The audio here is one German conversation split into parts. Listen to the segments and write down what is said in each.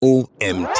OMT.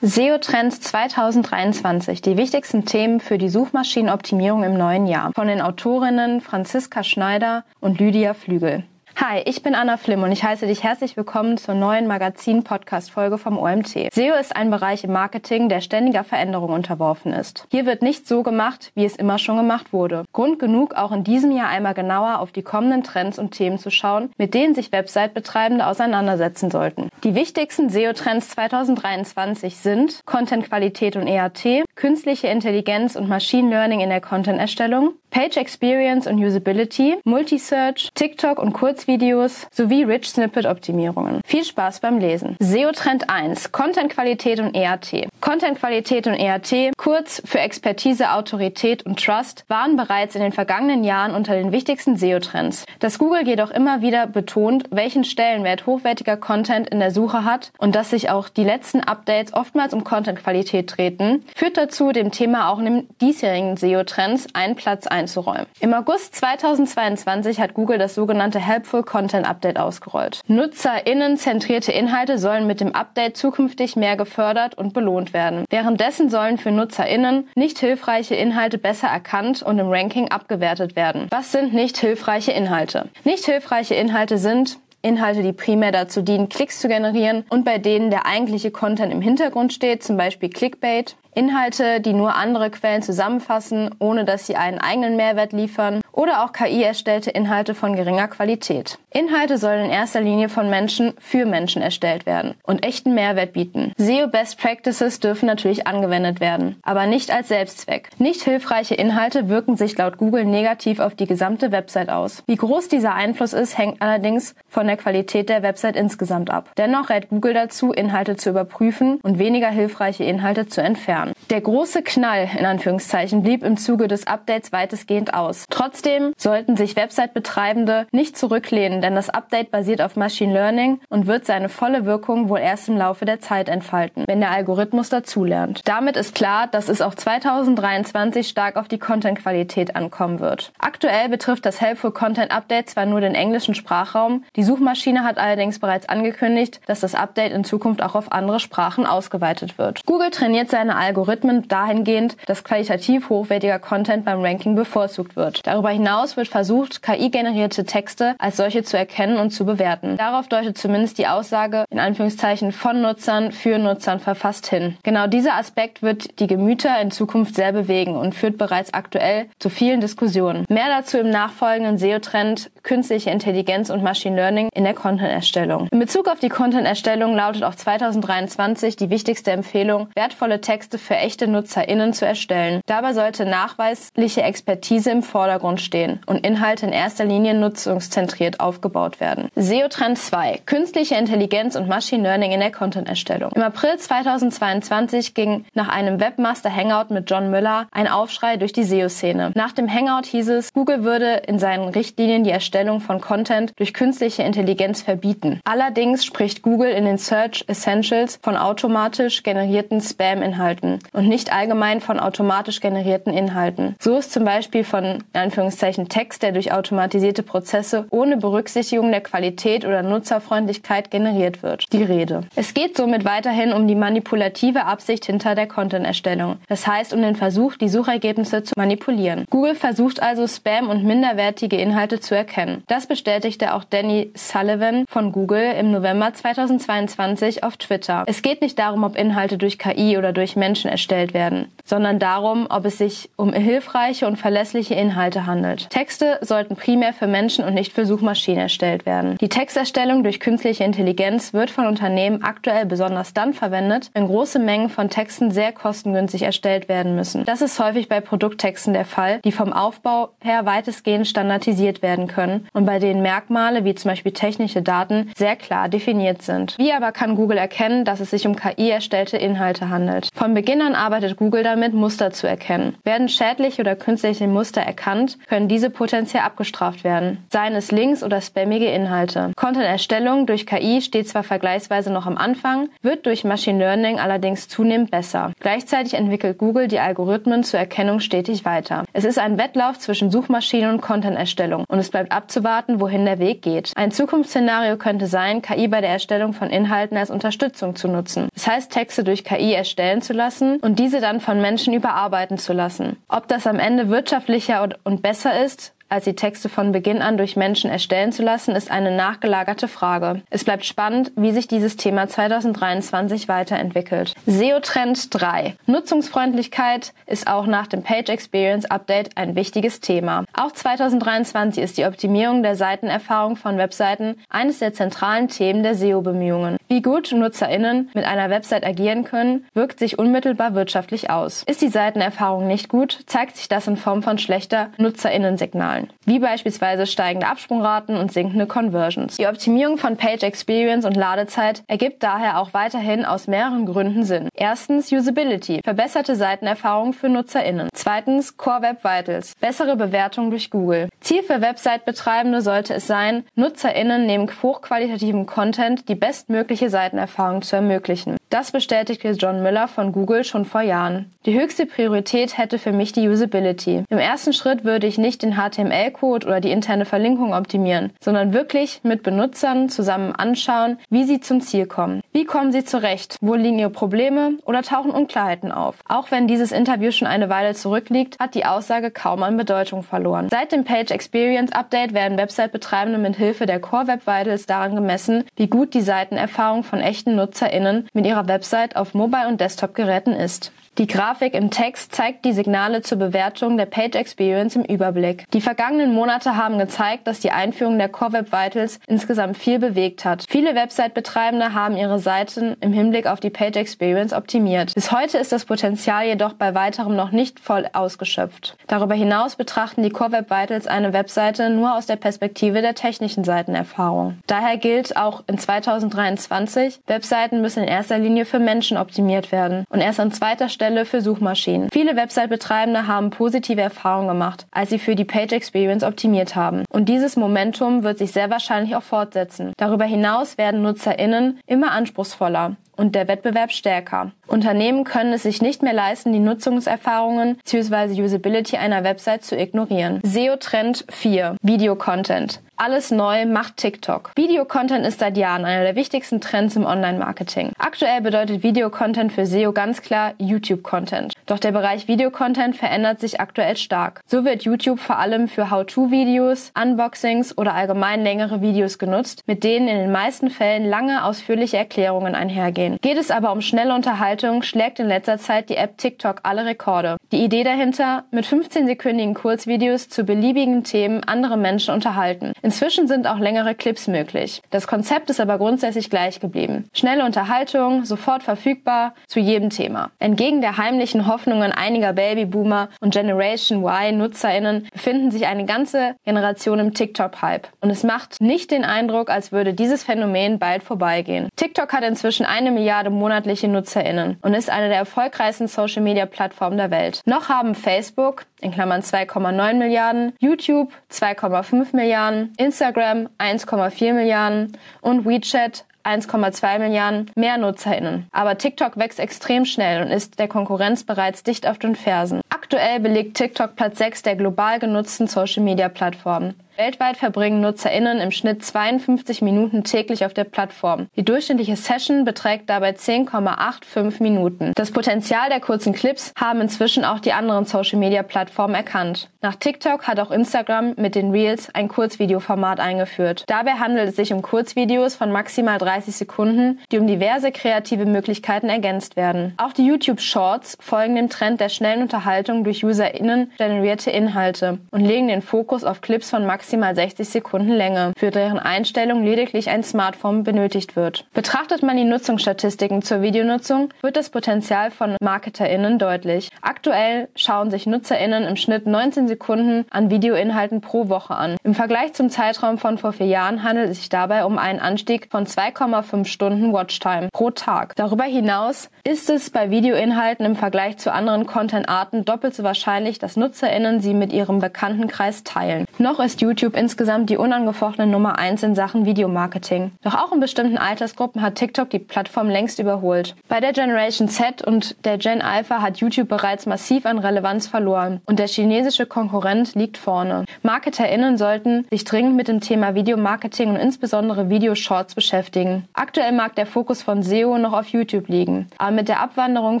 SEO-Trends 2023, die wichtigsten Themen für die Suchmaschinenoptimierung im neuen Jahr. Von den Autorinnen Franziska Schneider und Lydia Flügel. Hi, ich bin Anna Flimm und ich heiße dich herzlich willkommen zur neuen Magazin-Podcast-Folge vom OMT. SEO ist ein Bereich im Marketing, der ständiger Veränderung unterworfen ist. Hier wird nicht so gemacht, wie es immer schon gemacht wurde. Grund genug, auch in diesem Jahr einmal genauer auf die kommenden Trends und Themen zu schauen, mit denen sich Website-Betreibende auseinandersetzen sollten. Die wichtigsten SEO-Trends 2023 sind Content-Qualität und EAT, künstliche Intelligenz und Machine Learning in der Content-Erstellung, Page Experience und Usability, Multisearch, TikTok und Kurzvideos sowie Rich Snippet Optimierungen. Viel Spaß beim Lesen. SEO Trend 1. Content Qualität und EAT. Content Qualität und EAT, kurz für Expertise, Autorität und Trust, waren bereits in den vergangenen Jahren unter den wichtigsten SEO Trends. Dass Google jedoch immer wieder betont, welchen Stellenwert hochwertiger Content in der Suche hat und dass sich auch die letzten Updates oftmals um Content Qualität treten, führt dem Thema auch in den diesjährigen SEO Trends einen Platz einzuräumen. Im August 2022 hat Google das sogenannte Helpful Content Update ausgerollt. NutzerInnen-zentrierte Inhalte sollen mit dem Update zukünftig mehr gefördert und belohnt werden. Währenddessen sollen für NutzerInnen nicht hilfreiche Inhalte besser erkannt und im Ranking abgewertet werden. Was sind nicht hilfreiche Inhalte? Nicht hilfreiche Inhalte sind Inhalte, die primär dazu dienen, Klicks zu generieren und bei denen der eigentliche Content im Hintergrund steht, zum Beispiel Clickbait, Inhalte, die nur andere Quellen zusammenfassen, ohne dass sie einen eigenen Mehrwert liefern oder auch KI erstellte Inhalte von geringer Qualität. Inhalte sollen in erster Linie von Menschen für Menschen erstellt werden und echten Mehrwert bieten. SEO Best Practices dürfen natürlich angewendet werden, aber nicht als Selbstzweck. Nicht hilfreiche Inhalte wirken sich laut Google negativ auf die gesamte Website aus. Wie groß dieser Einfluss ist, hängt allerdings von der Qualität der Website insgesamt ab. Dennoch rät Google dazu, Inhalte zu überprüfen und weniger hilfreiche Inhalte zu entfernen. Der große Knall in Anführungszeichen blieb im Zuge des Updates weitestgehend aus. Trotzdem sollten sich Website-Betreibende nicht zurücklehnen, denn das Update basiert auf Machine Learning und wird seine volle Wirkung wohl erst im Laufe der Zeit entfalten, wenn der Algorithmus dazulernt. Damit ist klar, dass es auch 2023 stark auf die Content-Qualität ankommen wird. Aktuell betrifft das Helpful Content Update zwar nur den englischen Sprachraum, die Suchmaschine hat allerdings bereits angekündigt, dass das Update in Zukunft auch auf andere Sprachen ausgeweitet wird. Google trainiert seine Algorithmen Algorithmen dahingehend, dass qualitativ hochwertiger Content beim Ranking bevorzugt wird. Darüber hinaus wird versucht, KI-generierte Texte als solche zu erkennen und zu bewerten. Darauf deutet zumindest die Aussage in Anführungszeichen von Nutzern für Nutzern verfasst hin. Genau dieser Aspekt wird die Gemüter in Zukunft sehr bewegen und führt bereits aktuell zu vielen Diskussionen. Mehr dazu im nachfolgenden SEO-Trend künstliche Intelligenz und Machine Learning in der Content-Erstellung. In Bezug auf die Content-Erstellung lautet auch 2023 die wichtigste Empfehlung, wertvolle Texte für echte NutzerInnen zu erstellen. Dabei sollte nachweisliche Expertise im Vordergrund stehen und Inhalte in erster Linie nutzungszentriert aufgebaut werden. SEO Trend 2. Künstliche Intelligenz und Machine Learning in der Content-Erstellung. Im April 2022 ging nach einem Webmaster Hangout mit John Müller ein Aufschrei durch die SEO-Szene. Nach dem Hangout hieß es, Google würde in seinen Richtlinien die Erstellung von Content durch künstliche Intelligenz verbieten. Allerdings spricht Google in den Search Essentials von automatisch generierten Spam-Inhalten und nicht allgemein von automatisch generierten Inhalten. So ist zum Beispiel von Anführungszeichen Text, der durch automatisierte Prozesse ohne Berücksichtigung der Qualität oder Nutzerfreundlichkeit generiert wird, die Rede. Es geht somit weiterhin um die manipulative Absicht hinter der Content-Erstellung. Das heißt um den Versuch, die Suchergebnisse zu manipulieren. Google versucht also Spam und minderwertige Inhalte zu erkennen. Das bestätigte auch Danny Sullivan von Google im November 2022 auf Twitter. Es geht nicht darum, ob Inhalte durch KI oder durch Menschen Menschen erstellt werden, sondern darum, ob es sich um hilfreiche und verlässliche Inhalte handelt. Texte sollten primär für Menschen und nicht für Suchmaschinen erstellt werden. Die Texterstellung durch künstliche Intelligenz wird von Unternehmen aktuell besonders dann verwendet, wenn große Mengen von Texten sehr kostengünstig erstellt werden müssen. Das ist häufig bei Produkttexten der Fall, die vom Aufbau her weitestgehend standardisiert werden können und bei denen Merkmale wie zum Beispiel technische Daten sehr klar definiert sind. Wie aber kann Google erkennen, dass es sich um KI erstellte Inhalte handelt? Von Beginn an arbeitet Google damit, Muster zu erkennen. Werden schädliche oder künstliche Muster erkannt, können diese potenziell abgestraft werden. Seien es Links oder spammige Inhalte. Content-Erstellung durch KI steht zwar vergleichsweise noch am Anfang, wird durch Machine Learning allerdings zunehmend besser. Gleichzeitig entwickelt Google die Algorithmen zur Erkennung stetig weiter. Es ist ein Wettlauf zwischen Suchmaschinen und Content-Erstellung und es bleibt abzuwarten, wohin der Weg geht. Ein Zukunftsszenario könnte sein, KI bei der Erstellung von Inhalten als Unterstützung zu nutzen. Das heißt, Texte durch KI erstellen zu lassen und diese dann von Menschen überarbeiten zu lassen. Ob das am Ende wirtschaftlicher und besser ist, als die Texte von Beginn an durch Menschen erstellen zu lassen, ist eine nachgelagerte Frage. Es bleibt spannend, wie sich dieses Thema 2023 weiterentwickelt. SEO-Trend 3. Nutzungsfreundlichkeit ist auch nach dem Page Experience Update ein wichtiges Thema. Auch 2023 ist die Optimierung der Seitenerfahrung von Webseiten eines der zentralen Themen der SEO-Bemühungen. Wie gut NutzerInnen mit einer Website agieren können, wirkt sich unmittelbar wirtschaftlich aus. Ist die Seitenerfahrung nicht gut, zeigt sich das in Form von schlechter NutzerInnen-Signalen. Zahlen, wie beispielsweise steigende Absprungraten und sinkende Conversions. Die Optimierung von Page Experience und Ladezeit ergibt daher auch weiterhin aus mehreren Gründen Sinn. Erstens Usability, verbesserte Seitenerfahrung für NutzerInnen. Zweitens Core Web Vitals, bessere Bewertung durch Google. Ziel für Website-Betreibende sollte es sein, NutzerInnen neben hochqualitativen Content die bestmögliche Seitenerfahrung zu ermöglichen. Das bestätigte John Miller von Google schon vor Jahren. Die höchste Priorität hätte für mich die Usability. Im ersten Schritt würde ich nicht den HTML-Code oder die interne Verlinkung optimieren, sondern wirklich mit Benutzern zusammen anschauen, wie sie zum Ziel kommen. Wie kommen sie zurecht? Wo liegen ihre Probleme oder tauchen Unklarheiten auf? Auch wenn dieses Interview schon eine Weile zurückliegt, hat die Aussage kaum an Bedeutung verloren. Seit dem Page Experience Update werden Website-Betreibende mit Hilfe der Core Web Vitals daran gemessen, wie gut die Seitenerfahrung von echten NutzerInnen mit ihrer ihrer Website auf Mobile- und Desktop-Geräten ist. Die Grafik im Text zeigt die Signale zur Bewertung der Page Experience im Überblick. Die vergangenen Monate haben gezeigt, dass die Einführung der Core Web Vitals insgesamt viel bewegt hat. Viele Website-Betreibende haben ihre Seiten im Hinblick auf die Page Experience optimiert. Bis heute ist das Potenzial jedoch bei weiterem noch nicht voll ausgeschöpft. Darüber hinaus betrachten die Core Web Vitals eine Webseite nur aus der Perspektive der technischen Seitenerfahrung. Daher gilt auch in 2023, Webseiten müssen in erster Linie für Menschen optimiert werden und erst an zweiter Stelle Stelle für Suchmaschinen. Viele Website-Betreibende haben positive Erfahrungen gemacht, als sie für die Page Experience optimiert haben. Und dieses Momentum wird sich sehr wahrscheinlich auch fortsetzen. Darüber hinaus werden NutzerInnen immer anspruchsvoller und der Wettbewerb stärker. Unternehmen können es sich nicht mehr leisten, die Nutzungserfahrungen bzw. Usability einer Website zu ignorieren. SEO Trend 4. Video Content. Alles neu macht TikTok. Videocontent ist seit Jahren einer der wichtigsten Trends im Online-Marketing. Aktuell bedeutet Videocontent für SEO ganz klar YouTube-Content. Doch der Bereich Videocontent verändert sich aktuell stark. So wird YouTube vor allem für How-to-Videos, Unboxings oder allgemein längere Videos genutzt, mit denen in den meisten Fällen lange ausführliche Erklärungen einhergehen. Geht es aber um schnelle Unterhaltung, schlägt in letzter Zeit die App TikTok alle Rekorde. Die Idee dahinter, mit 15-sekündigen Kurzvideos zu beliebigen Themen andere Menschen unterhalten. Inzwischen sind auch längere Clips möglich. Das Konzept ist aber grundsätzlich gleich geblieben. Schnelle Unterhaltung, sofort verfügbar, zu jedem Thema. Entgegen der heimlichen Hoffnungen einiger Babyboomer und Generation Y NutzerInnen befinden sich eine ganze Generation im TikTok-Hype. Und es macht nicht den Eindruck, als würde dieses Phänomen bald vorbeigehen. TikTok hat inzwischen eine Milliarde monatliche NutzerInnen und ist eine der erfolgreichsten Social-Media-Plattformen der Welt. Noch haben Facebook, in Klammern 2,9 Milliarden, YouTube 2,5 Milliarden, Instagram 1,4 Milliarden und WeChat 1,2 Milliarden mehr NutzerInnen. Aber TikTok wächst extrem schnell und ist der Konkurrenz bereits dicht auf den Fersen. Aktuell belegt TikTok Platz 6 der global genutzten Social-Media-Plattformen. Weltweit verbringen NutzerInnen im Schnitt 52 Minuten täglich auf der Plattform. Die durchschnittliche Session beträgt dabei 10,85 Minuten. Das Potenzial der kurzen Clips haben inzwischen auch die anderen Social-Media-Plattformen erkannt. Nach TikTok hat auch Instagram mit den Reels ein Kurzvideoformat eingeführt. Dabei handelt es sich um Kurzvideos von maximal 30 Sekunden, die um diverse kreative Möglichkeiten ergänzt werden. Auch die YouTube Shorts folgen dem Trend der schnellen Unterhaltung durch UserInnen generierte Inhalte und legen den Fokus auf Clips von maximal maximal 60 Sekunden Länge, für deren Einstellung lediglich ein Smartphone benötigt wird. Betrachtet man die Nutzungsstatistiken zur Videonutzung, wird das Potenzial von MarketerInnen deutlich. Aktuell schauen sich NutzerInnen im Schnitt 19 Sekunden an Videoinhalten pro Woche an. Im Vergleich zum Zeitraum von vor vier Jahren handelt es sich dabei um einen Anstieg von 2,5 Stunden Watchtime pro Tag. Darüber hinaus ist es bei Videoinhalten im Vergleich zu anderen Content-Arten doppelt so wahrscheinlich, dass NutzerInnen sie mit ihrem Bekanntenkreis teilen. Noch ist YouTube insgesamt die unangefochtene Nummer eins in Sachen Videomarketing. Doch auch in bestimmten Altersgruppen hat TikTok die Plattform längst überholt. Bei der Generation Z und der Gen Alpha hat YouTube bereits massiv an Relevanz verloren und der chinesische Konkurrent liegt vorne. MarketerInnen sollten sich dringend mit dem Thema Videomarketing und insbesondere Video-Shorts beschäftigen. Aktuell mag der Fokus von SEO noch auf YouTube liegen, aber mit der Abwanderung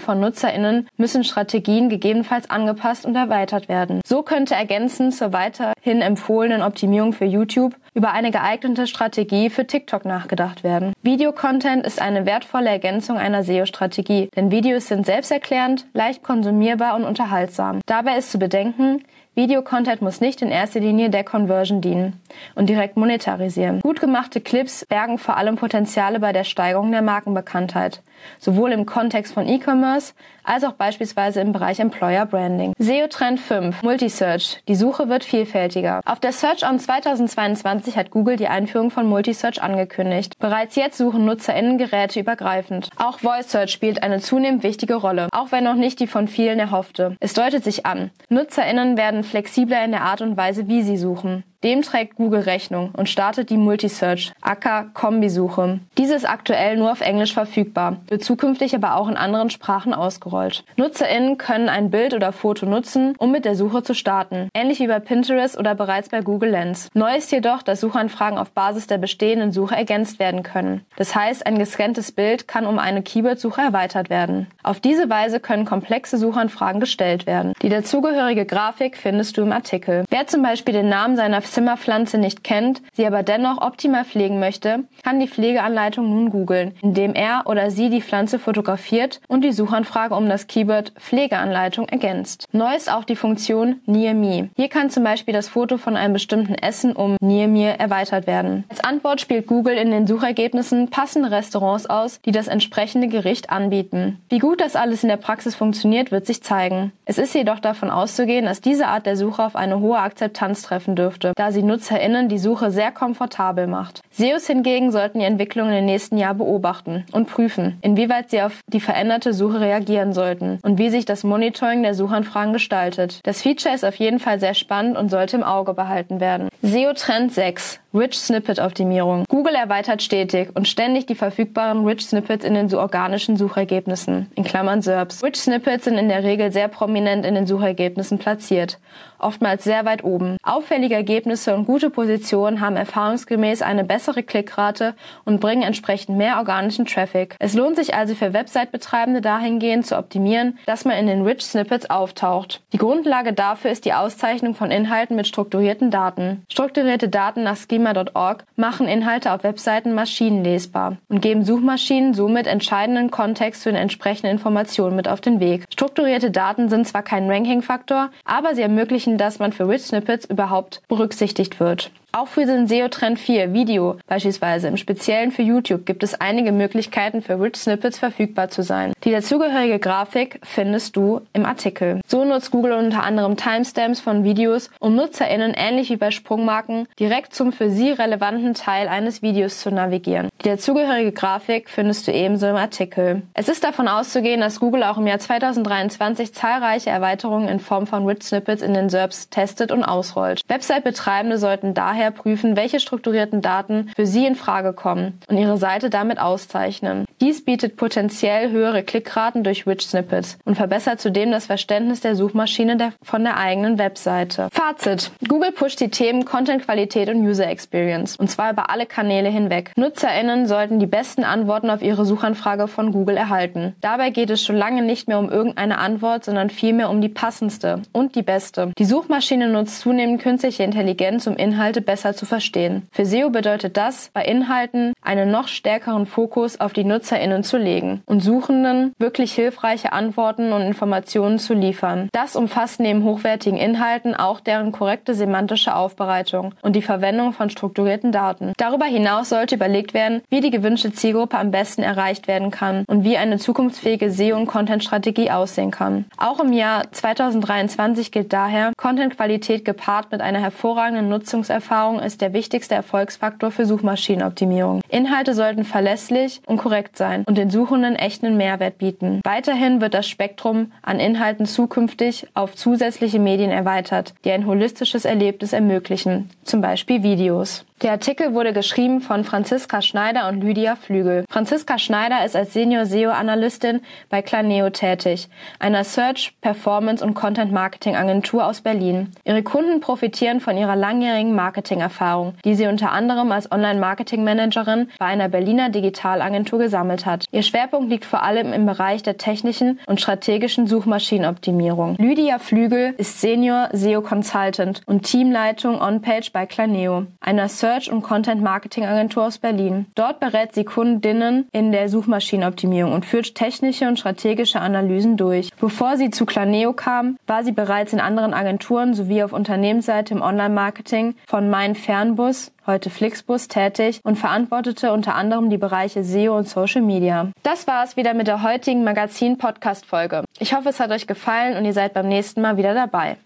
von NutzerInnen müssen Strategien gegebenenfalls angepasst und erweitert werden. So könnte ergänzend zur weiterhin empfohlenen Optimierung für YouTube über eine geeignete Strategie für TikTok nachgedacht werden. Videocontent ist eine wertvolle Ergänzung einer SEO-Strategie, denn Videos sind selbsterklärend, leicht konsumierbar und unterhaltsam. Dabei ist zu bedenken, Videocontent muss nicht in erster Linie der Conversion dienen und direkt monetarisieren. Gut gemachte Clips bergen vor allem Potenziale bei der Steigerung der Markenbekanntheit, sowohl im Kontext von E-Commerce als auch beispielsweise im Bereich Employer Branding. SEO Trend 5, Multisearch. Die Suche wird vielfältiger. Auf der Search On 2022 hat Google die Einführung von Multisearch angekündigt. Bereits jetzt suchen NutzerInnen Geräte übergreifend. Auch Voice Search spielt eine zunehmend wichtige Rolle, auch wenn noch nicht die von vielen erhoffte. Es deutet sich an. NutzerInnen werden flexibler in der Art und Weise, wie sie suchen. Dem trägt Google Rechnung und startet die Multisearch, aka Kombisuche. Diese ist aktuell nur auf Englisch verfügbar, wird zukünftig aber auch in anderen Sprachen ausgerollt. NutzerInnen können ein Bild oder Foto nutzen, um mit der Suche zu starten, ähnlich wie bei Pinterest oder bereits bei Google Lens. Neu ist jedoch, dass Suchanfragen auf Basis der bestehenden Suche ergänzt werden können. Das heißt, ein gescanntes Bild kann um eine Keyword-Suche erweitert werden. Auf diese Weise können komplexe Suchanfragen gestellt werden. Die dazugehörige Grafik findest du im Artikel. Wer zum Beispiel den Namen seiner Zimmerpflanze nicht kennt, sie aber dennoch optimal pflegen möchte, kann die Pflegeanleitung nun googeln, indem er oder sie die Pflanze fotografiert und die Suchanfrage um das Keyword Pflegeanleitung ergänzt. Neu ist auch die Funktion Near Me. Hier kann zum Beispiel das Foto von einem bestimmten Essen um Near Me erweitert werden. Als Antwort spielt Google in den Suchergebnissen passende Restaurants aus, die das entsprechende Gericht anbieten. Wie gut das alles in der Praxis funktioniert, wird sich zeigen. Es ist jedoch davon auszugehen, dass diese Art der Suche auf eine hohe Akzeptanz treffen dürfte, da sie NutzerInnen die Suche sehr komfortabel macht. SEOs hingegen sollten die Entwicklung in den nächsten Jahren beobachten und prüfen, inwieweit sie auf die veränderte Suche reagieren sollten und wie sich das Monitoring der Suchanfragen gestaltet. Das Feature ist auf jeden Fall sehr spannend und sollte im Auge behalten werden. SEO Trend 6 Rich Snippet Optimierung. Google erweitert stetig und ständig die verfügbaren Rich Snippets in den organischen Suchergebnissen, in Klammern SERPs. Rich Snippets sind in der Regel sehr prominent in den Suchergebnissen platziert, oftmals sehr weit oben. Auffällige Ergebnisse und gute Positionen haben erfahrungsgemäß eine bessere Klickrate und bringen entsprechend mehr organischen Traffic. Es lohnt sich also für Website-Betreibende dahingehend zu optimieren, dass man in den Rich Snippets auftaucht. Die Grundlage dafür ist die Auszeichnung von Inhalten mit strukturierten Daten. Strukturierte Daten nach Schema Schema.org machen Inhalte auf Webseiten maschinenlesbar und geben Suchmaschinen somit entscheidenden Kontext zu den entsprechenden Informationen mit auf den Weg. Strukturierte Daten sind zwar kein Ranking-Faktor, aber sie ermöglichen, dass man für Rich Snippets überhaupt berücksichtigt wird. Auch für den SEO Trend 4 Video beispielsweise, im Speziellen für YouTube, gibt es einige Möglichkeiten für Rich Snippets verfügbar zu sein. Die dazugehörige Grafik findest du im Artikel. So nutzt Google unter anderem Timestamps von Videos, um NutzerInnen ähnlich wie bei Sprungmarken direkt zum für sie relevanten Teil eines Videos zu navigieren. Die dazugehörige Grafik findest du ebenso im Artikel. Es ist davon auszugehen, dass Google auch im Jahr 2023 zahlreiche Erweiterungen in Form von Rich Snippets in den SERPs testet und ausrollt. Website-Betreibende sollten daher daher prüfen, welche strukturierten Daten für Sie in Frage kommen und Ihre Seite damit auszeichnen. Dies bietet potenziell höhere Klickraten durch Rich Snippets und verbessert zudem das Verständnis der Suchmaschine der, von der eigenen Webseite. Fazit. Google pusht die Themen Content-Qualität und User Experience und zwar über alle Kanäle hinweg. NutzerInnen sollten die besten Antworten auf ihre Suchanfrage von Google erhalten. Dabei geht es schon lange nicht mehr um irgendeine Antwort, sondern vielmehr um die passendste und die beste. Die Suchmaschine nutzt zunehmend künstliche Intelligenz, um Inhalte besser zu verstehen. Für SEO bedeutet das bei Inhalten einen noch stärkeren Fokus auf die Nutzer NutzerInnen zu legen und Suchenden wirklich hilfreiche Antworten und Informationen zu liefern. Das umfasst neben hochwertigen Inhalten auch deren korrekte semantische Aufbereitung und die Verwendung von strukturierten Daten. Darüber hinaus sollte überlegt werden, wie die gewünschte Zielgruppe am besten erreicht werden kann und wie eine zukunftsfähige SEO- und Content-Strategie aussehen kann. Auch im Jahr 2023 gilt daher, Content-Qualität gepaart mit einer hervorragenden Nutzungserfahrung ist der wichtigste Erfolgsfaktor für Suchmaschinenoptimierung. Inhalte sollten verlässlich und korrekt sein und den Suchenden echten Mehrwert bieten. Weiterhin wird das Spektrum an Inhalten zukünftig auf zusätzliche Medien erweitert, die ein holistisches Erlebnis ermöglichen, zum Beispiel Videos. Der Artikel wurde geschrieben von Franziska Schneider und Lydia Flügel. Franziska Schneider ist als Senior SEO-Analystin bei Planeo tätig, einer Search, Performance und Content Marketing Agentur aus Berlin. Ihre Kunden profitieren von ihrer langjährigen Marketingerfahrung, die sie unter anderem als Online-Marketing-Managerin bei einer Berliner Digitalagentur gesammelt hat. Ihr Schwerpunkt liegt vor allem im Bereich der technischen und strategischen Suchmaschinenoptimierung. Lydia Flügel ist Senior SEO Consultant und Teamleitung On-Page bei Planeo, einer Search Search- und Content-Marketing-Agentur aus Berlin. Dort berät sie Kundinnen in der Suchmaschinenoptimierung und führt technische und strategische Analysen durch. Bevor sie zu Claneo kam, war sie bereits in anderen Agenturen sowie auf Unternehmensseite im Online-Marketing von Mein Fernbus heute Flixbus, tätig und verantwortete unter anderem die Bereiche SEO und Social Media. Das war es wieder mit der heutigen Magazin-Podcast-Folge. Ich hoffe, es hat euch gefallen und ihr seid beim nächsten Mal wieder dabei.